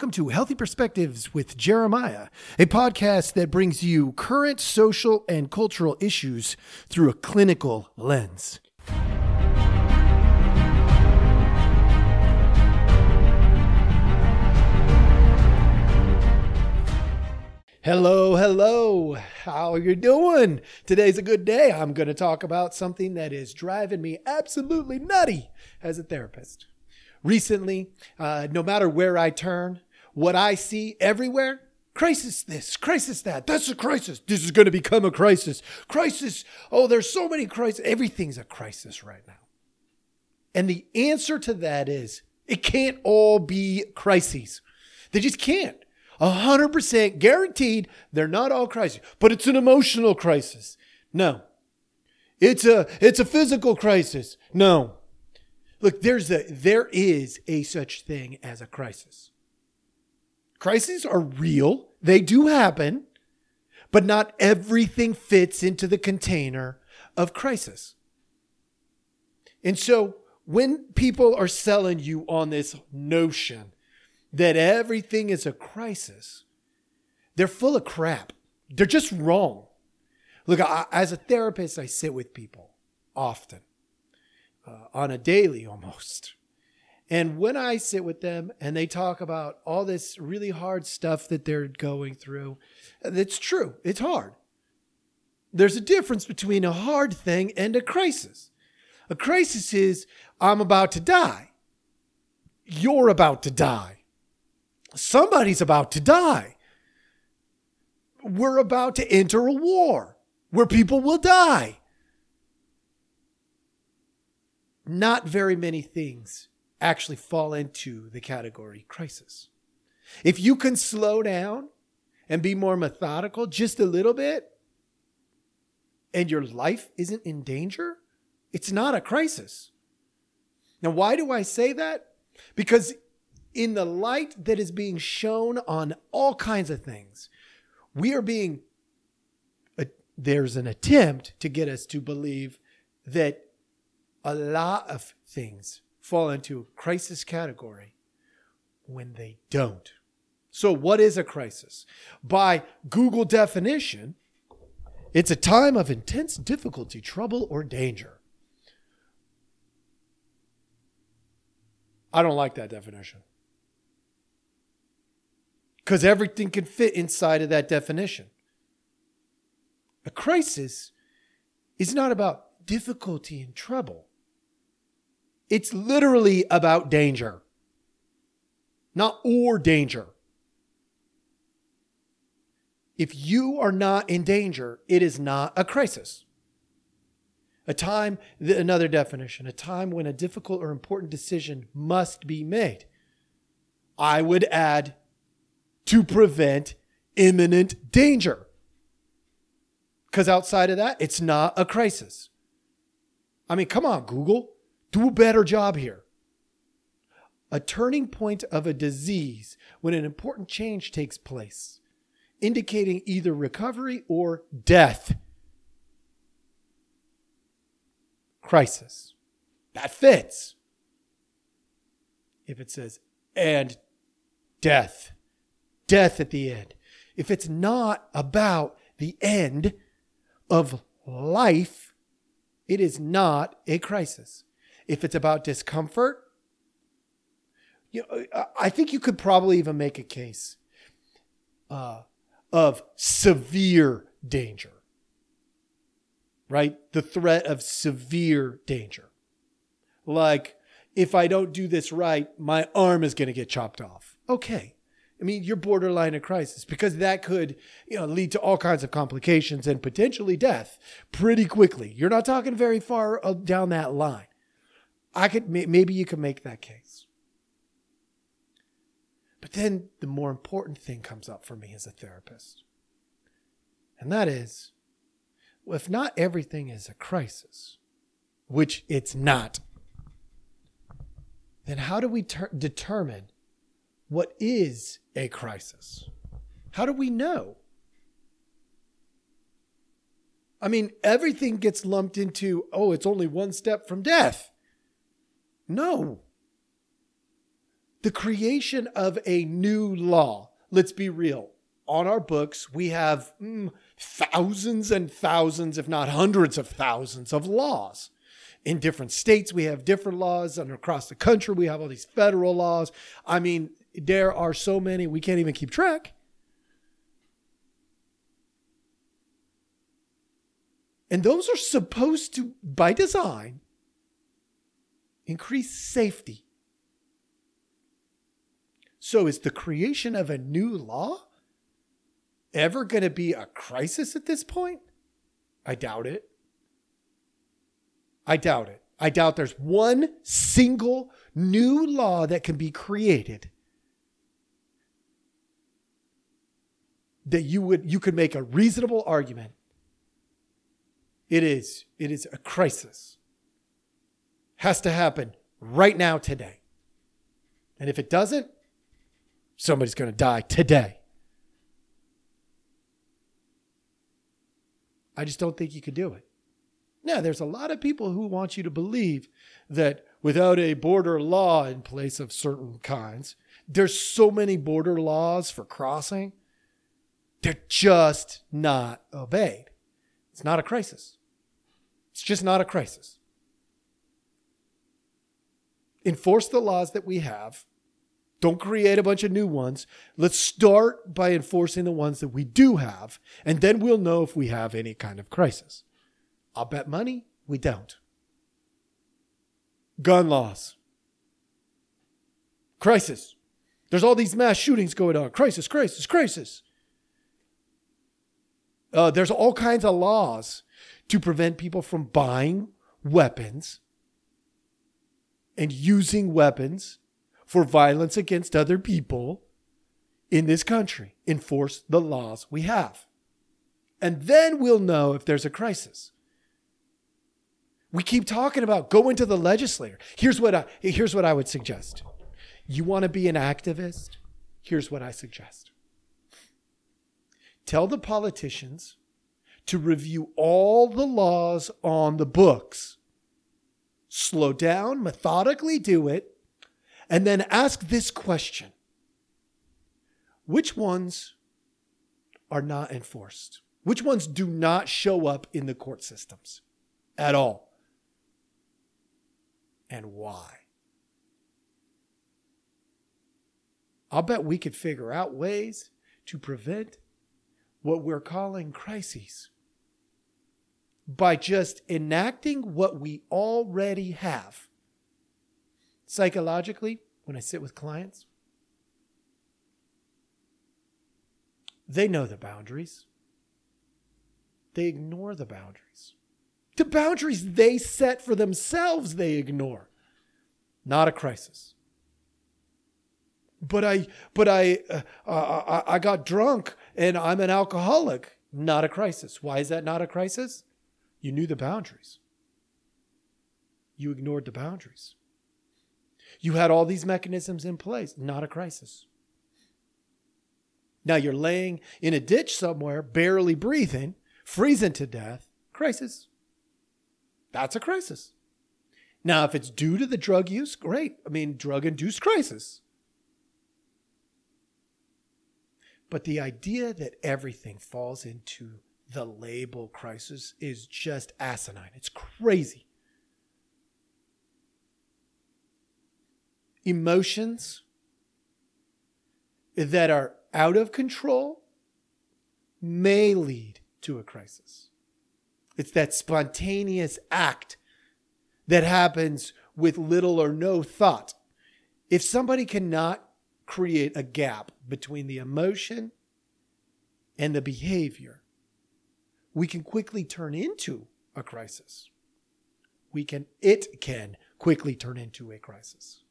welcome to Healthy Perspectives with Jeremiah, a podcast that brings you current social and cultural issues through a clinical lens. Hello, hello. How are you doing? Today's a good day. I'm going to talk about something that is driving me absolutely nutty as a therapist. Recently, uh, no matter where I turn, what I see everywhere crisis this, crisis that. That's a crisis. This is going to become a crisis. Crisis. Oh, there's so many crises. Everything's a crisis right now. And the answer to that is it can't all be crises. They just can't. 100% guaranteed they're not all crises, but it's an emotional crisis. No. It's a it's a physical crisis. No. Look, there's a there is a such thing as a crisis. Crises are real. They do happen, but not everything fits into the container of crisis. And so when people are selling you on this notion that everything is a crisis, they're full of crap. They're just wrong. Look, I, as a therapist, I sit with people often, uh, on a daily almost. And when I sit with them and they talk about all this really hard stuff that they're going through, it's true, it's hard. There's a difference between a hard thing and a crisis. A crisis is, I'm about to die. You're about to die somebody's about to die. We're about to enter a war where people will die. Not very many things actually fall into the category crisis. If you can slow down and be more methodical just a little bit, and your life isn't in danger, it's not a crisis. Now, why do I say that? Because in the light that is being shown on all kinds of things, we are being, uh, there's an attempt to get us to believe that a lot of things fall into crisis category when they don't. So, what is a crisis? By Google definition, it's a time of intense difficulty, trouble, or danger. I don't like that definition because everything can fit inside of that definition. A crisis is not about difficulty and trouble. It's literally about danger, not or danger. If you are not in danger, it is not a crisis. A time, another definition, a time when a difficult or important decision must be made. I would add to prevent imminent danger. Because outside of that, it's not a crisis. I mean, come on, Google, do a better job here. A turning point of a disease when an important change takes place, indicating either recovery or death. Crisis. That fits. If it says, and death death at the end, if it's not about the end of life, it is not a crisis. If it's about discomfort, you know, I think you could probably even make a case uh, of severe danger, right? The threat of severe danger. Like, if I don't do this right, my arm is going to get chopped off. Okay. I mean, you're borderline a crisis because that could, you know, lead to all kinds of complications and potentially death pretty quickly. You're not talking very far uh, down that line. I could maybe you could make that case. But then the more important thing comes up for me as a therapist. And that is if not everything is a crisis, which it's not, then how do we ter- determine what is a crisis? How do we know? I mean, everything gets lumped into, oh, it's only one step from death. No. the creation of a new law. Let's be real. On our books, we have mm, thousands and thousands, if not hundreds of thousands, of laws. In different states, we have different laws, and across the country, we have all these federal laws. I mean, there are so many, we can't even keep track. And those are supposed to, by design, increase safety. So, is the creation of a new law ever going to be a crisis at this point? I doubt it. I doubt it. I doubt there's one single new law that can be created that you would you could make a reasonable argument it is. It is a crisis. Has to happen right now, today. And if it doesn't, somebody's going to die today. I just don't think you could do it. Now, there's a lot of people who want you to believe that without a border law in place of certain kinds, there's so many border laws for crossing, they're just not obeyed. It's not a crisis. It's just not a crisis. Enforce the laws that we have. Don't create a bunch of new ones. Let's start by enforcing the ones that we do have, and then we'll know if we have any kind of crisis. I'll bet money we don't. Gun laws. Crisis. There's all these mass shootings going on. Crisis, crisis, crisis. Uh, there's all kinds of laws to prevent people from buying weapons and using weapons for violence against other people in this country. Enforce the laws we have. And then we'll know if there's a crisis. We keep talking about going to the legislator. Here's what I, here's what I would suggest. You want to be an activist? Here's what I suggest. Tell the politicians to review all the laws on the books. Slow down, methodically do it, and then ask this question Which ones are not enforced? Which ones do not show up in the court systems at all? And why? I'll bet we could figure out ways to prevent what we're calling crises by just enacting what we already have. Psychologically, when I sit with clients, they know the boundaries. They ignore the boundaries. The boundaries they set for themselves, they ignore. Not a crisis. But I, but I, uh, uh, I got drunk and I'm an alcoholic. Not a crisis. Why is that not a crisis? You knew the boundaries. You ignored the boundaries. You had all these mechanisms in place, not a crisis. Now you're laying in a ditch somewhere, barely breathing, freezing to death. Crisis. That's a crisis. Now, if it's due to the drug use, great. I mean, drug induced crisis. But the idea that everything falls into the label crisis is just asinine. It's crazy. Emotions that are out of control may lead to a crisis. It's that spontaneous act that happens with little or no thought. If somebody cannot create a gap between the emotion and the behavior, we can quickly turn into a crisis. We can, it can quickly turn into a crisis.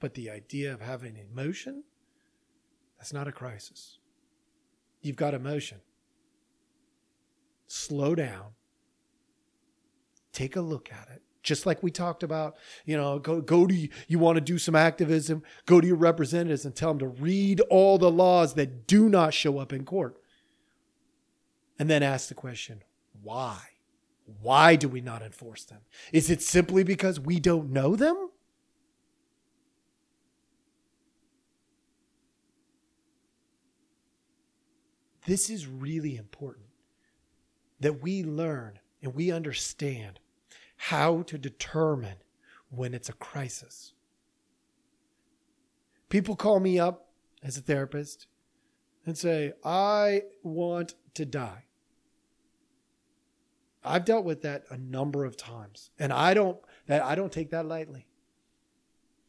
But the idea of having emotion, that's not a crisis. You've got emotion. Slow down. Take a look at it. Just like we talked about, you know, go, go to, you want to do some activism, go to your representatives and tell them to read all the laws that do not show up in court and then ask the question why? Why do we not enforce them? Is it simply because we don't know them? This is really important that we learn and we understand how to determine when it's a crisis. People call me up as a therapist and say, I want to die. I've dealt with that a number of times. And I don't that I don't take that lightly.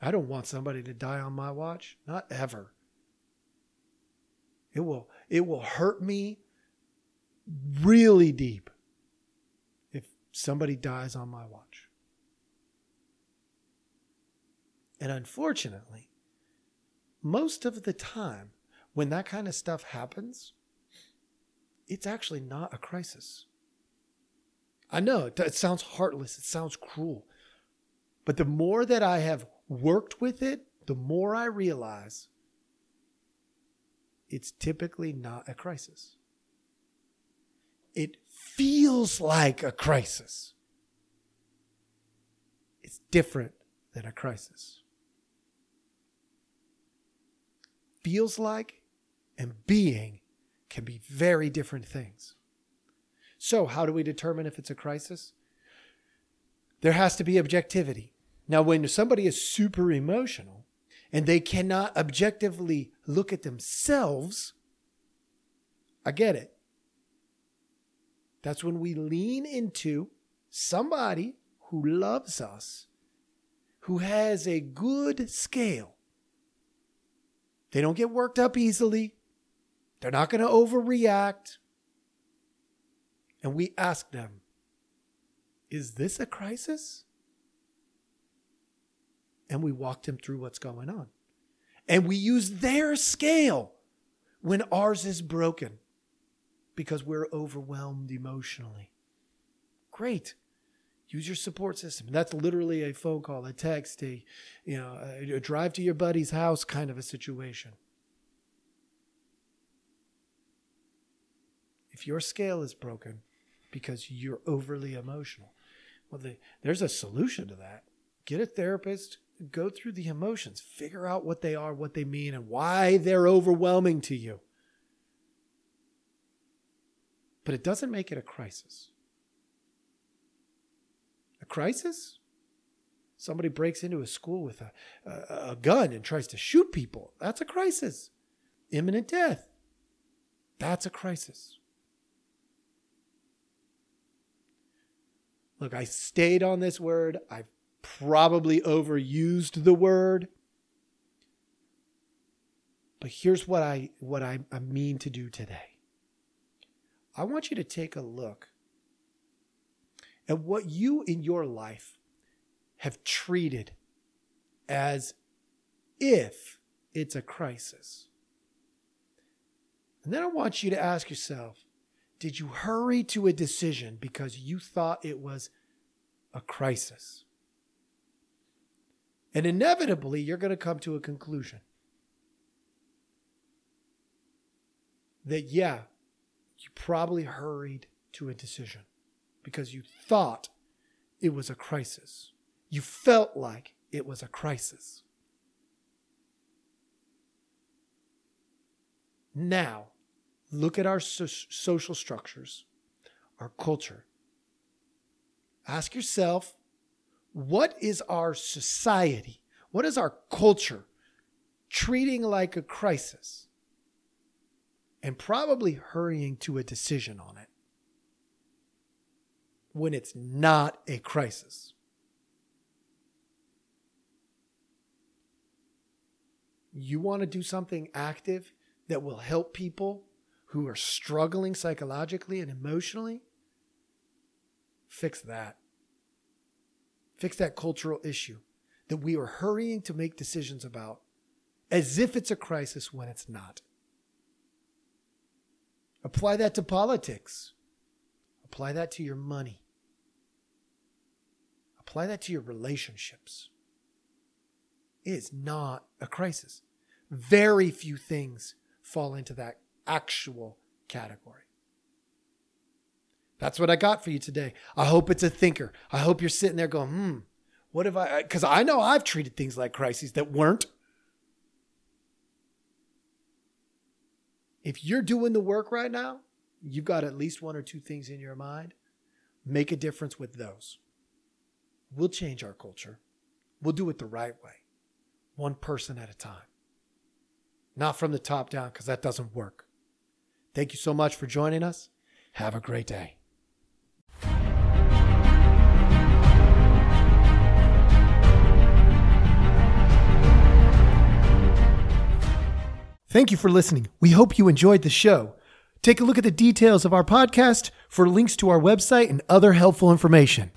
I don't want somebody to die on my watch, not ever. It will it will hurt me really deep if somebody dies on my watch. And unfortunately, most of the time when that kind of stuff happens, it's actually not a crisis. I know it, sounds heartless, it sounds cruel. But the more that I have worked with it, the more I realize it's typically not a crisis. It feels like a crisis. It's different than a crisis. Feels like and being can be very different things. So, how do we determine if it's a crisis? There has to be objectivity. Now, when somebody is super emotional and they cannot objectively look at themselves, I get it. That's when we lean into somebody who loves us, who has a good scale. They don't get worked up easily. They're not going to overreact. And we ask them, is this a crisis? And we walk them through what's going on. And we use their scale when ours is broken because we're overwhelmed emotionally. Great. Use your support system. That's literally a phone call, a text, a you know, a, a drive to your buddy's house kind of a situation. If your scale is broken because you're overly emotional, well, the, there's a solution to that. Get a therapist, go through the emotions, figure out what they are, what they mean, and why they're overwhelming to you but it doesn't make it a crisis. A crisis? Somebody breaks into a school with a, a, a, gun and tries to shoot people. That's a crisis. Imminent death. That's a crisis. Look, I stayed on this word. I've probably overused the word. But here's what I what I, I mean to do today. I want you to take a look at what you in your life have treated as if it's a crisis. And then I want you to ask yourself did you hurry to a decision because you thought it was a crisis? And inevitably, you're going to come to a conclusion that, yeah, you probably hurried to a decision because you thought it was a crisis. You felt like it was a crisis. Now, look at our so- social structures, our culture. Ask yourself, what is our society? What is our culture treating like a crisis? and probably hurrying to a decision on it when it's not a crisis. You want to do something active that will help people who are struggling psychologically and emotionally? Fix that. Fix that cultural issue that we are hurrying to make decisions about as if it's a crisis when it's not. Apply that to politics. Apply that to your money. Apply that to your relationships. It is not a crisis. Very few things fall into that actual category. That's what I got for you today. I hope it's a thinker. I hope you're sitting there going, hmm, what have I? Because I know I've treated things like crises that weren't. If you're doing the work right now, you've got at least one or two things in your mind. Make a difference with those. We'll change our culture. We'll do it the right way, one person at a time, not from the top down, because that doesn't work. Thank you so much for joining us. Have a great day. Thank you for listening. We hope you enjoyed the show. Take a look at the details of our podcast for links to our website and other helpful information.